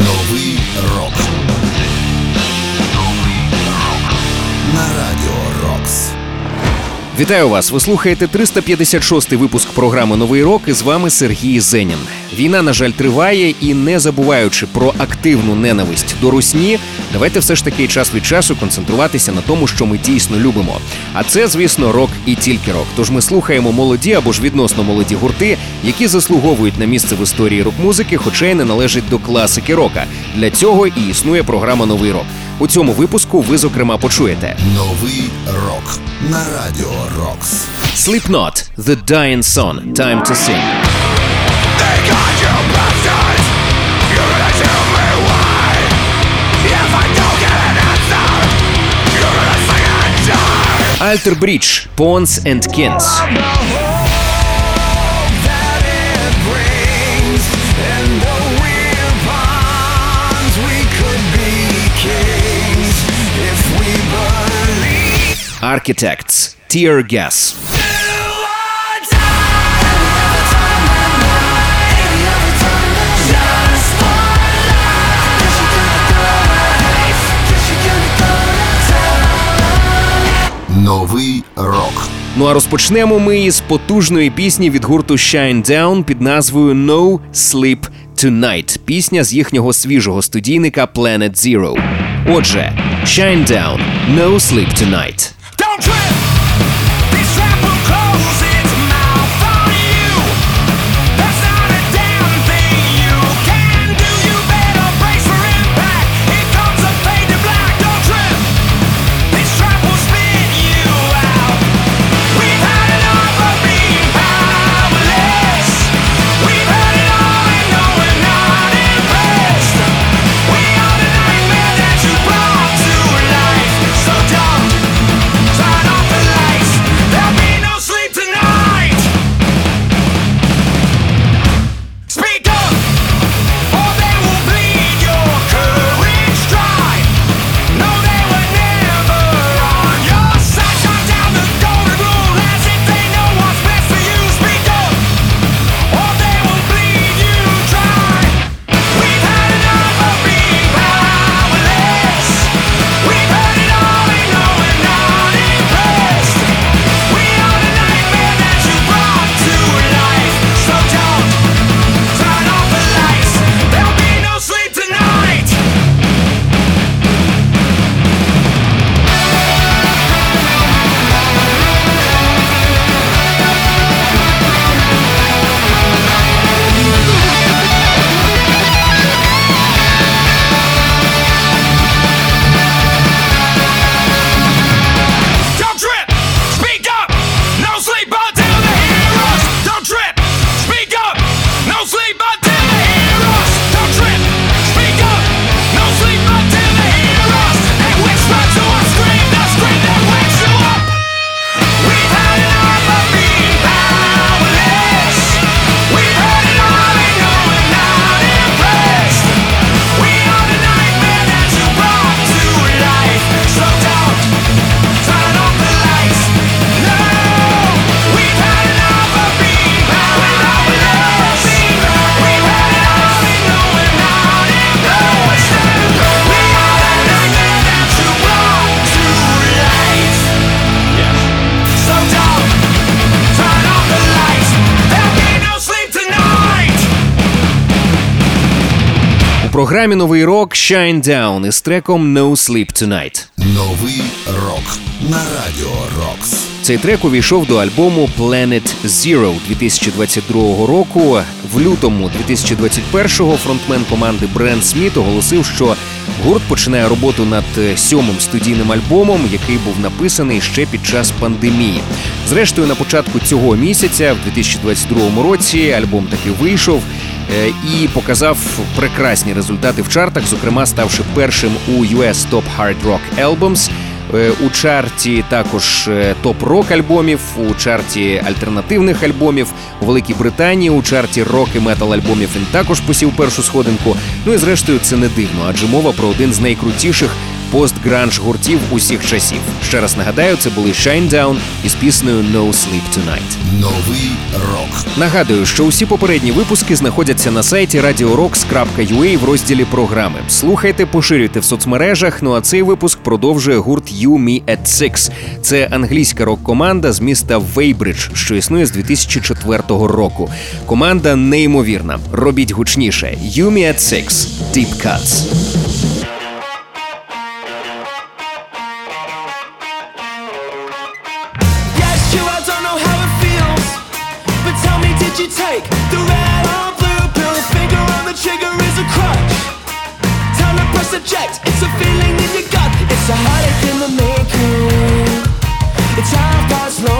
Новий рок. Вітаю вас! Ви слухаєте 356-й випуск програми Новий рок. і з вами Сергій Зенін. Війна, на жаль, триває, і не забуваючи про активну ненависть до русні, давайте все ж таки час від часу концентруватися на тому, що ми дійсно любимо. А це, звісно, рок і тільки рок. Тож ми слухаємо молоді або ж відносно молоді гурти, які заслуговують на місце в історії рок-музики, хоча й не належать до класики рока. Для цього і існує програма Новий рок. У цьому випуску ви зокрема почуєте Новий рок. На радіо Рокс. Slipknot – The Dying Son – Time to Sing. Alter Bridge – Pawns and Kings. Architects – Tear Gas. Новий рок. Ну а розпочнемо ми із потужної пісні від гурту Shine Down під назвою No Sleep Tonight. Пісня з їхнього свіжого студійника Planet Zero. Отже, Shine Down – No Sleep Tonight. trip. Програмі Новий рок Shine Down із треком No Sleep Tonight. Новий рок. На радіо Рокс. Цей трек увійшов до альбому Planet Zero 2022 року. В лютому 2021-го фронтмен команди Брен Сміт оголосив, що гурт починає роботу над е, сьомим студійним альбомом, який був написаний ще під час пандемії. Зрештою, на початку цього місяця, в 2022 році, альбом таки вийшов. е, І показав прекрасні результати в чартах, зокрема ставши першим у US Top Hard Rock Albums, У чарті також е, топ-рок альбомів, у чарті альтернативних альбомів у Великій Британії, у чарті рок і метал альбомів він також посів першу сходинку. Ну і зрештою це не дивно, адже мова про один з найкрутіших постгранж гуртів усіх часів. Ще раз нагадаю, це були Shinedown із піснею No Sleep Tonight. Новий рок. Нагадую, що усі попередні випуски знаходяться на сайті radiorocks.ua в розділі програми. Слухайте, поширюйте в соцмережах. Ну а цей випуск продовжує гурт You Me at Six. Це англійська рок-команда з міста Вейбридж, що існує з 2004 року. Команда неймовірна. Робіть гучніше. You Me at Six. Deep Cuts. Take the red or blue pill? Finger on the trigger is a crutch. Time to press eject. It's a feeling in your gut. It's a heartache in the making. It's half past lonely.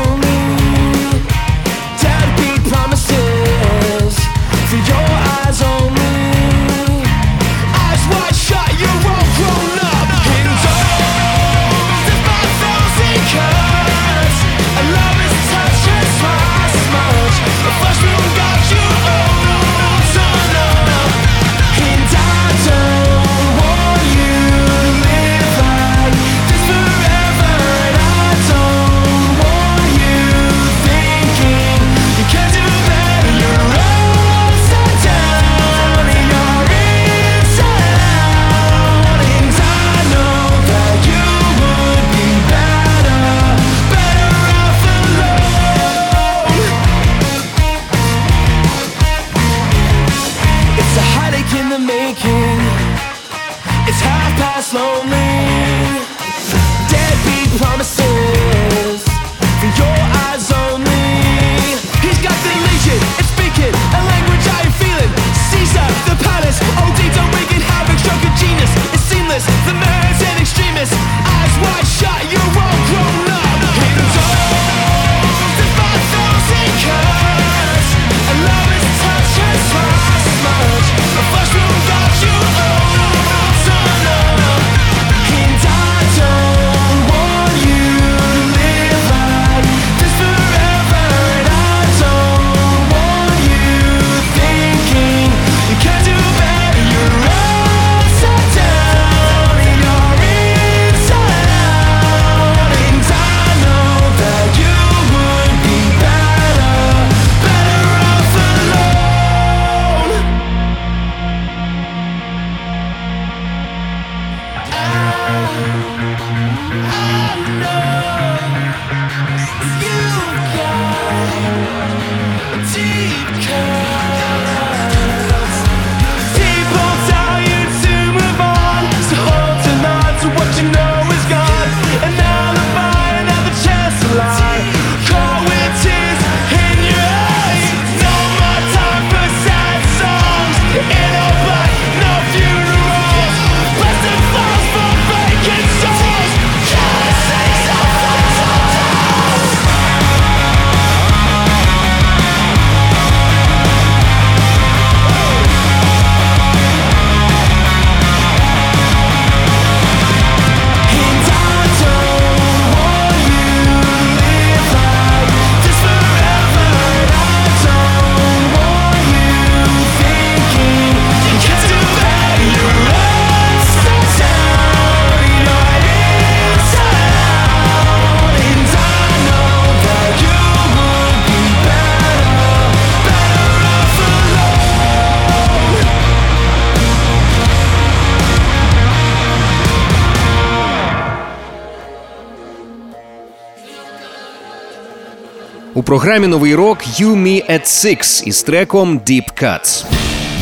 Програмі Новий рок You Me at Six із треком Deep Cuts.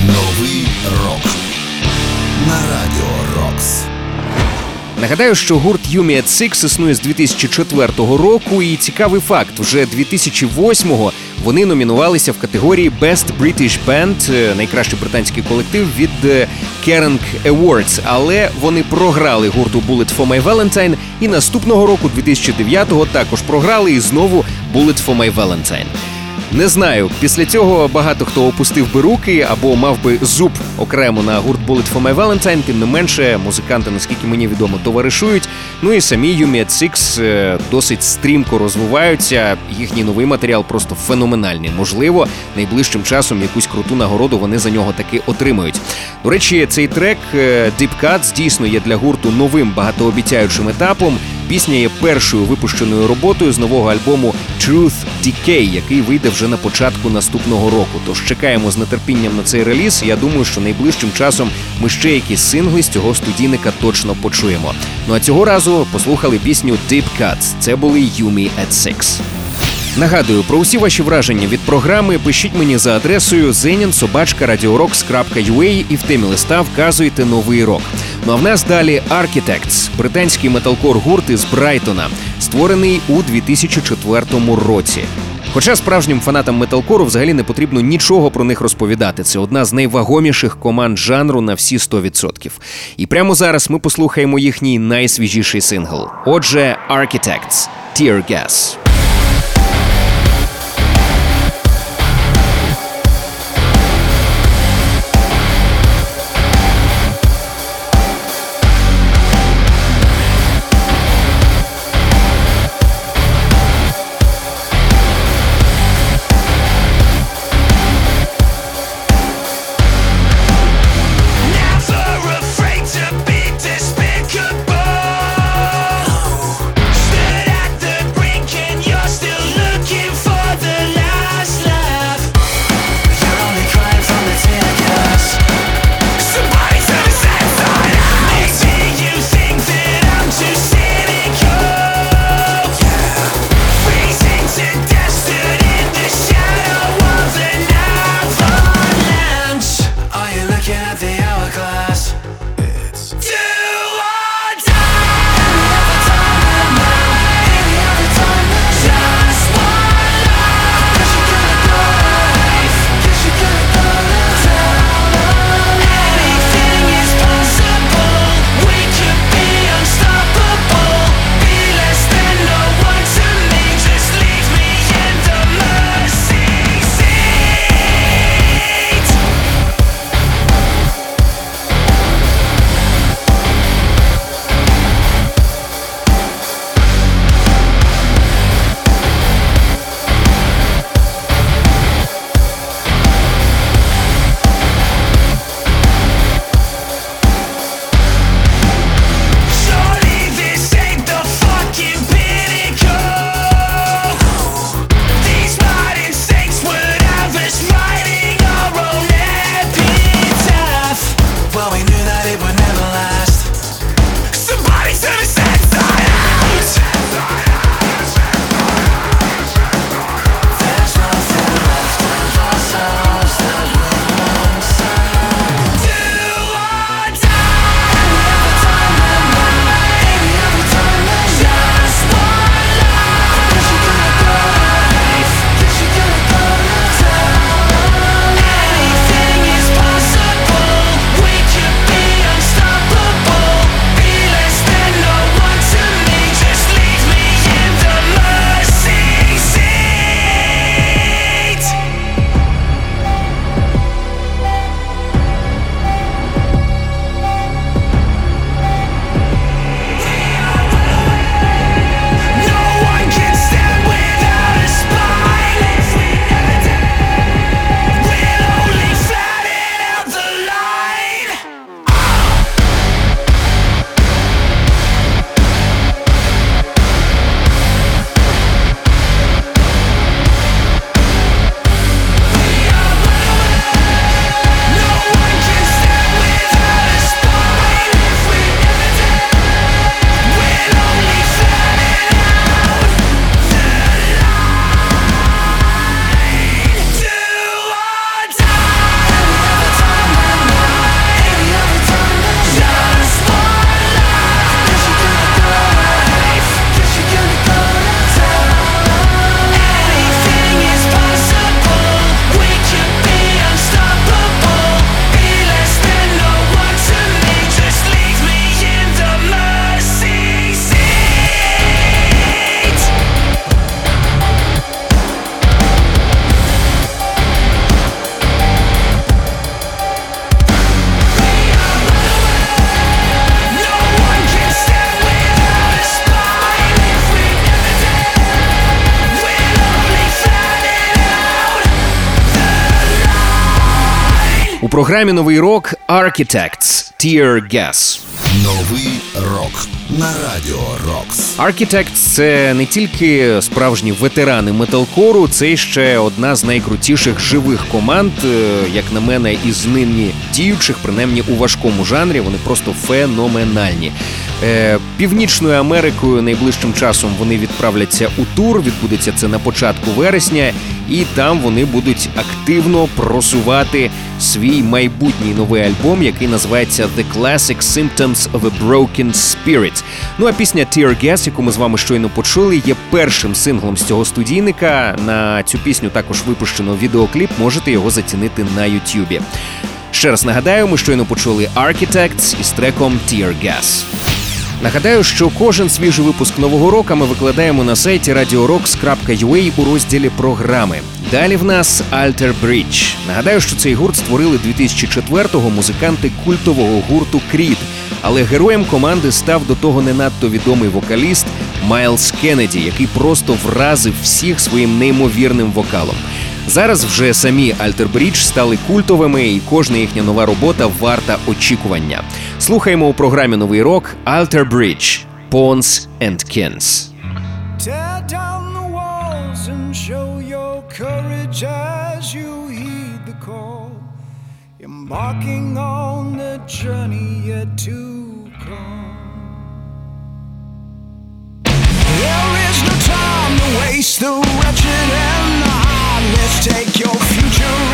Новий рок. На радіо Рокс. Нагадаю, що гурт Yumi at Six існує з 2004 року, і цікавий факт: вже 2008-го вони номінувалися в категорії Best British Band, е, найкращий британський колектив від е, Kerrang Awards, але вони програли гурту Bullet for My Valentine, і наступного року, 2009-го, також програли і знову Bullet for My Valentine. Не знаю. Після цього багато хто опустив би руки або мав би зуб окремо на гурт Bullet for My Valentine. Тим не менше, музиканти, наскільки мені відомо, товаришують. Ну і самі Yumi at Six е, досить стрімко розвиваються. Їхній новий матеріал просто феноменальний. Можливо, найближчим часом якусь круту нагороду вони за нього таки отримають. До речі, цей трек е, Deep Cuts дійсно є для гурту новим багатообіцяючим етапом. Пісня є першою випущеною роботою з нового альбому Truth Decay, який вийде вже на початку наступного року. Тож чекаємо з нетерпінням на цей реліз. Я думаю, що найближчим часом ми ще якісь сингли з цього студійника точно почуємо. Ну а цього разу послухали пісню Deep Cuts. Це були Yumi at Six. Нагадую, про усі ваші враження від програми пишіть мені за адресою zeninsobachka.radiorocks.ua і в темі листа вказуйте новий рок. Ну а в нас далі Architects, британський металкор гурт із Брайтона, створений у 2004 році. Хоча справжнім фанатам металкору взагалі не потрібно нічого про них розповідати. Це одна з найвагоміших команд жанру на всі 100%. І прямо зараз ми послухаємо їхній найсвіжіший сингл. Отже, Architects – Tear Gas. Програмі новий рок Architects Tear Gas. Новий рок на радіо Рокс. Architects – це не тільки справжні ветерани металкору, це ще одна з найкрутіших живих команд, е, як на мене, із нині діючих, принаймні у важкому жанрі. Вони просто феноменальні. Е, Північною Америкою найближчим часом вони відправляться у тур. Відбудеться це на початку вересня, і там вони будуть активно просувати свій майбутній новий альбом, який називається The Classic Symptoms of a Broken Spirit. Ну а пісня Tear Gas, яку ми з вами щойно почули, є першим синглом з цього студійника. На цю пісню також випущено відеокліп. Можете його зацінити на Ютюбі. Ще раз нагадаю, ми щойно почули Architects із треком Tear Gas. Нагадаю, що кожен свіжий випуск нового року ми викладаємо на сайті radiorocks.ua у розділі програми. Далі в нас Alter Bridge. Нагадаю, що цей гурт створили 2004-го музиканти культового гурту Creed, але героєм команди став до того не надто відомий вокаліст Майлз Кеннеді, який просто вразив всіх своїм неймовірним вокалом. Зараз вже самі Bridge стали культовими, і кожна їхня нова робота варта очікування. Слухаємо у програмі Новий рок Bridge Pawns and Kins. Tear down the walls and show your courage as you heed the call. Embarking on the journey yet to come. There is no time to waste the wretched. Take your future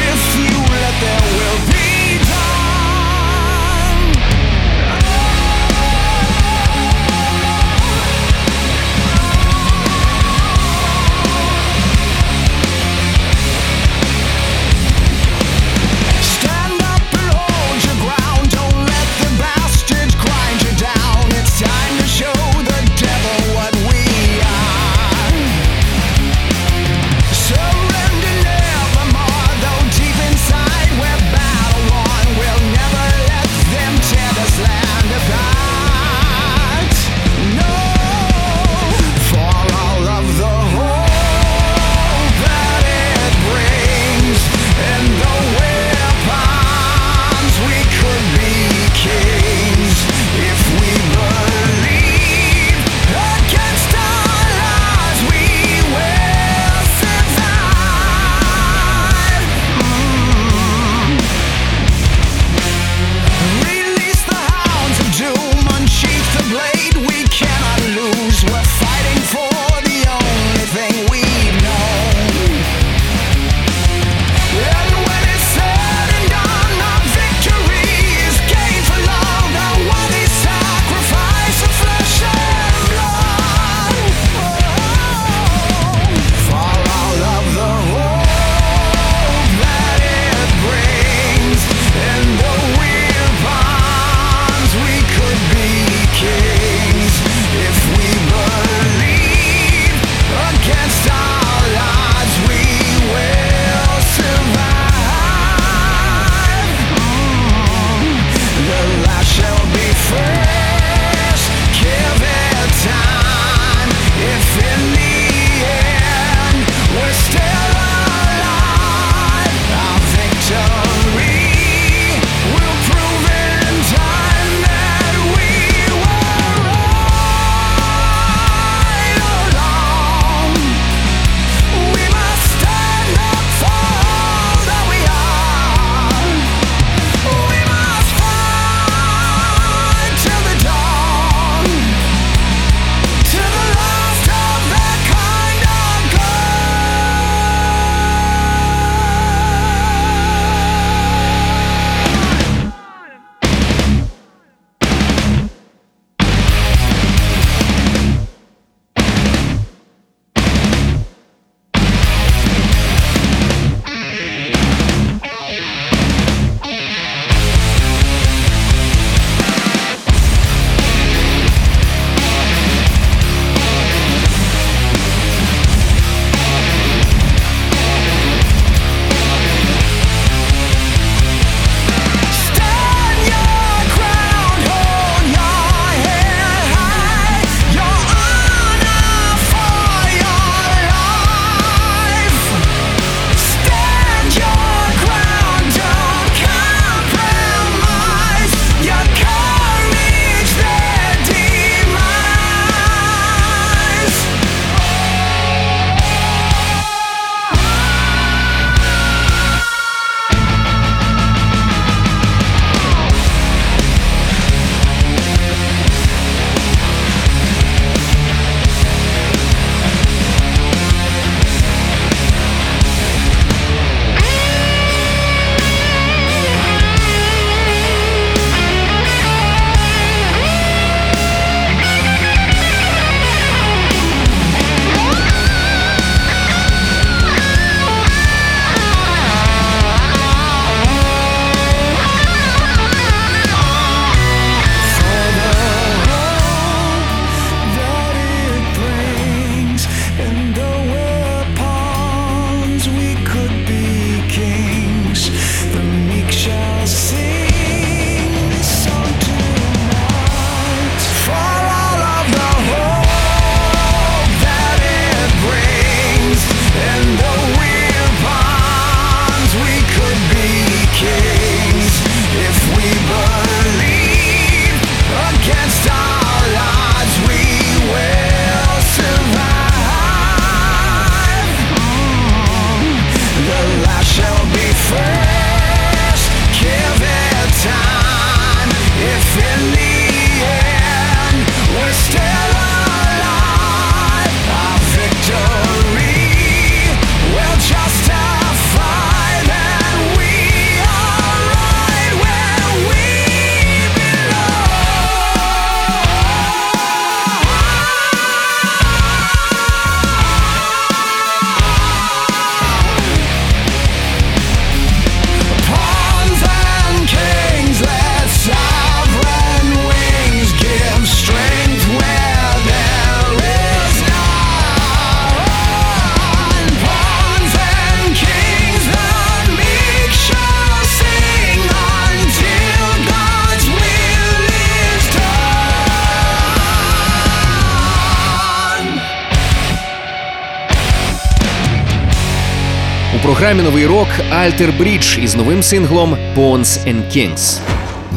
програмі новий рок Alter Bridge із новим синглом Pawns and Kings.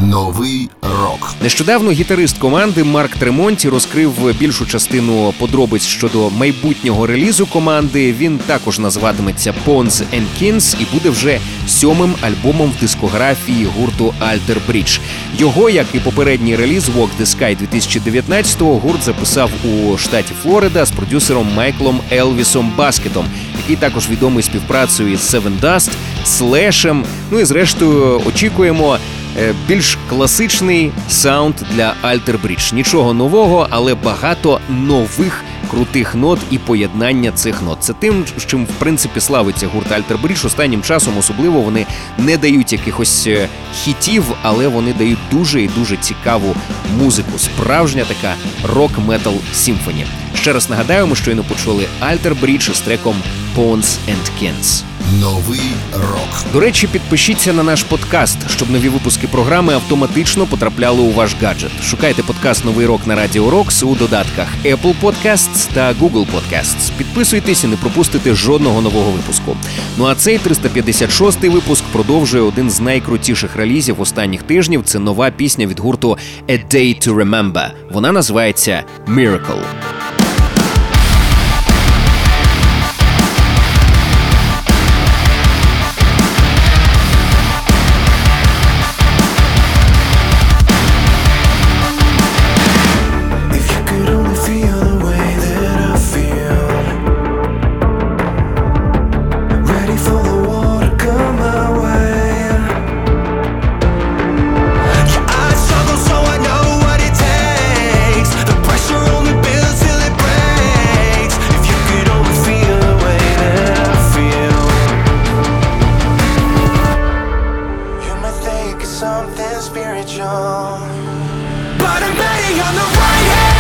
Новий рок. Нещодавно гітарист команди Марк Тремонті розкрив більшу частину подробиць щодо майбутнього релізу команди. Він також називатиметься Pawns and Kings і буде вже сьомим альбомом в дискографії гурту Alter Bridge. Його, як і попередній реліз Walk the Sky 2019-го, гурт записав у штаті Флорида з продюсером Майклом Елвісом Баскетом, який також відомий співпрацею із Sevendust, Слешем. Ну і зрештою очікуємо. Е, Більш класичний саунд Alter Bridge. Нічого нового, але багато нових крутих нот і поєднання цих нот. Це тим, з чим в принципі славиться гурт Bridge. Останнім часом особливо вони не дають якихось е, хітів, але вони дають дуже і дуже цікаву музику. Справжня така рок-метал сімфоні. Ще раз нагадаю, ми щойно почули Alter Bridge із треком Pawns and Kings. Новий рок. До речі, підпишіться на наш подкаст, щоб нові випуски програми автоматично потрапляли у ваш гаджет. Шукайте подкаст Новий рок на Радіо Рокс у додатках Apple Podcasts та Google Podcasts. Підписуйтесь і не пропустите жодного нового випуску. Ну а цей 356-й випуск продовжує один з найкрутіших релізів останніх тижнів. Це нова пісня від гурту A Day to Remember. Вона називається Miracle. Something spiritual. But I'm betting on the right hand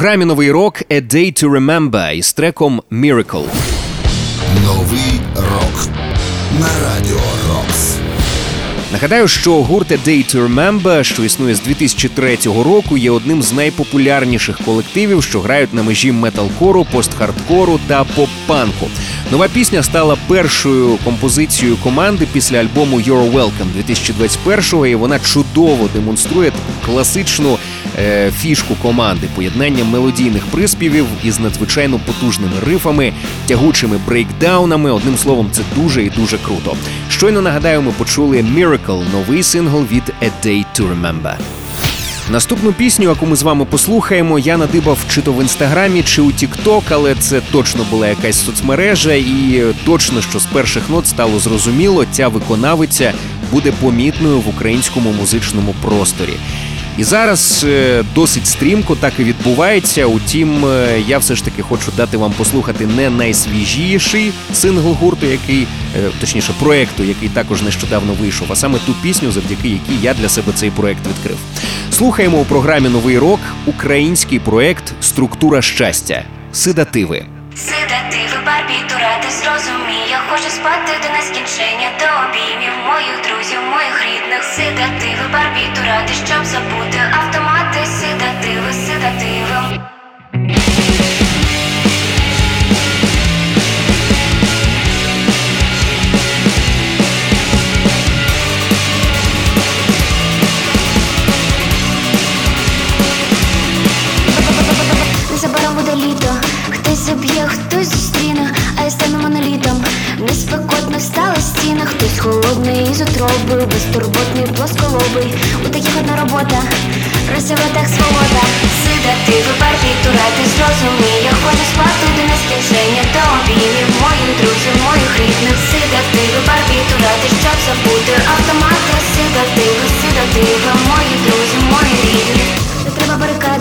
програмі новий рок «A Day to Remember» із треком Miracle. Новий рок на радіо Рокс. Нагадаю, що гурт «A Day to Remember», що існує з 2003 року, є одним з найпопулярніших колективів, що грають на межі металкору, постхардкору та поп-панку. Нова пісня стала першою композицією команди після альбому «You're Welcome» 2021-го, і вона чудово демонструє таку класичну фішку команди поєднання мелодійних приспівів із надзвичайно потужними рифами, тягучими брейкдаунами. Одним словом, це дуже і дуже круто. Щойно нагадаю, ми почули Miracle, новий сингл від A Day to Remember. Наступну пісню, яку ми з вами послухаємо, я надибав чи то в інстаграмі, чи у TikTok, але це точно була якась соцмережа, і точно, що з перших нот стало зрозуміло, ця виконавиця буде помітною в українському музичному просторі. І зараз е, досить стрімко так і відбувається. Утім, е, я все ж таки хочу дати вам послухати не найсвіжіший сингл гурту, який е, точніше проекту, який також нещодавно вийшов, а саме ту пісню, завдяки якій я для себе цей проект відкрив. Слухаємо у програмі Новий рок український проект Структура щастя. Седативи. Седативи барбітура, ти зрозумій, я хочу спати до нескінчення, до обіймів моїх друзів, моїх рідних. сидативи, барбітурати, щоб забути автомати, сидативи, седативи. Холодний із утроби, безтурботний, плосколобий. У таких одна робота, красива так свобода. Седативи, барбітура, ти зрозумій, я хочу спати до нескінчення, до обіймів моїх друзів, моїх рідних. Седативи, барбітура, ти щоб забути автомати, седативи, седативи, мої друзі, мої рідні. Не треба барикада,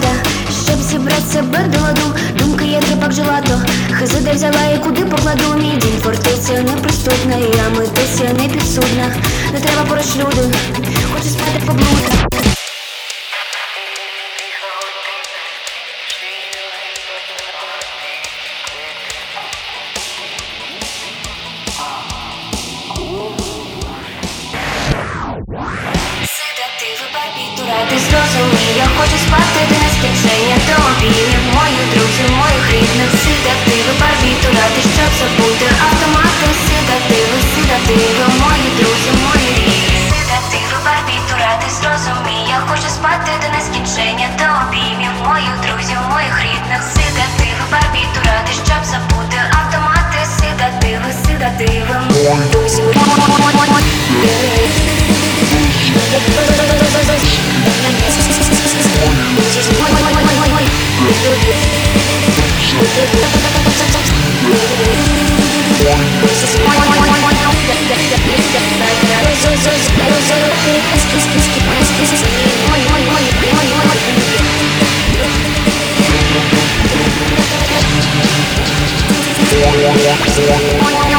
зібрати себе ладу Думки є жила, жилато. Хизи де взяла і куди покладу. Мій дім фортеця неприступна Я митися не підсудна. Не треба поруч люди Хочу спати поблуд я хочу спати до нескінчення До обіймів моїх друзів, моїх рідних. Седативи, барбітура, ти щоб забути. Автомати Седативи, седативи, мої друзі, мої рідні. Седативи, барбітура, ти зрозумій, я хочу спати до нескінчення До обіймів моїх друзів, моїх рідних. Седативи, барбітура, ти щоб забути. Автомати Седативи, седативи, друзі, У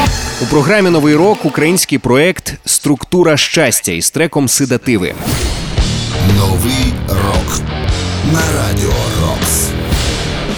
програмі Новий рок український проект Структура щастя із треком Седативи. Новий рок на радіо Рокс.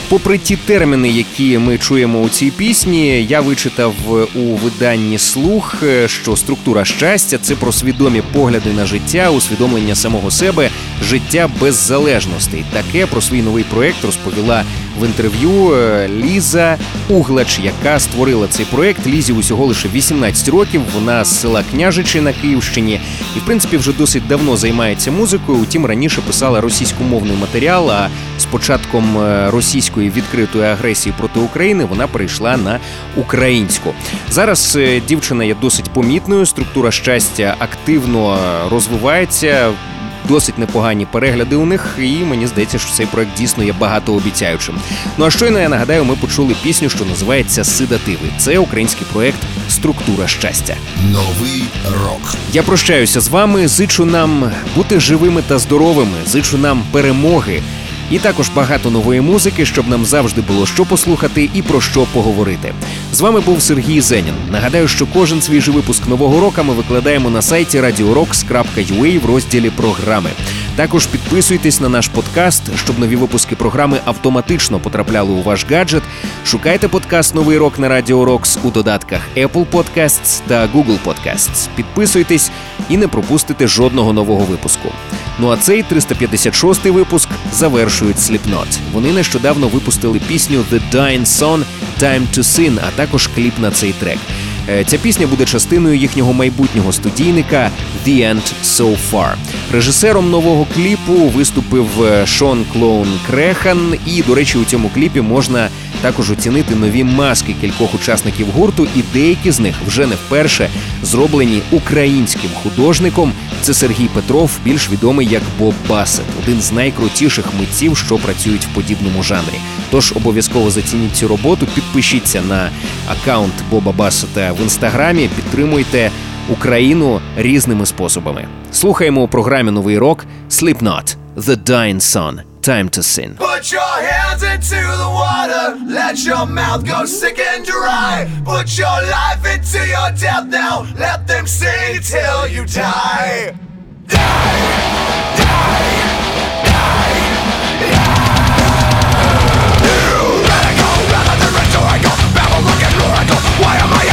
Попри ті терміни, які ми чуємо у цій пісні, я вичитав у виданні слух, е, що структура щастя це про свідомі погляди на життя, усвідомлення самого себе, життя без залежностей. Таке про свій новий проект розповіла в інтерв'ю е, Ліза Углач, яка створила цей проект. Лізі усього лише 18 років. Вона з села Княжичі на Київщині і, в принципі, вже досить давно займається музикою. Утім, раніше писала російськомовний матеріал. А з початком е, російської відкритої агресії проти України вона перейшла на українську. Зараз е, дівчина є досить помітною. Структура щастя активно розвивається. Досить непогані перегляди у них, і мені здається, що цей проект дійсно є багатообіцяючим. Ну а щойно я нагадаю, ми почули пісню, що називається Сидативи. Це український проект Структура щастя. Новий рок. Я прощаюся з вами. Зичу нам бути живими та здоровими. Зичу нам перемоги. І також багато нової музики, щоб нам завжди було що послухати і про що поговорити. З вами був Сергій Зенін. Нагадаю, що кожен свіжий випуск нового року ми викладаємо на сайті radiorocks.ua в розділі програми. Також підписуйтесь на наш подкаст, щоб нові випуски програми автоматично потрапляли у ваш гаджет. Шукайте подкаст Новий рок на Радіо Рокс у додатках Apple Podcasts та Google Podcasts. Підписуйтесь і не пропустите жодного нового випуску. Ну а цей 356-й випуск завершують Slipknot. Вони нещодавно випустили пісню The Dying Son Time to Sin, а також кліп на цей трек. Е, Ця пісня буде частиною їхнього майбутнього студійника The End So Far. Режисером нового кліпу виступив е, Шон Клоун Крехан, і, до речі, у цьому кліпі можна також оцінити нові маски кількох учасників гурту, і деякі з них вже не вперше зроблені українським художником. Це Сергій Петров, більш відомий як Боб Басет, один з найкрутіших митців, що працюють в подібному жанрі. Тож обов'язково зацініть цю роботу, підпишіться на аккаунт Боба Басета в інстаграмі, підтримуйте Україну різними способами. Слухаємо у програмі Новий рок Slipknot The Dying Sun Time to Sin. Put your hands into the water, let your mouth go sick and dry. Put your life into your death now, let them see till you die. Die! Die! Why am I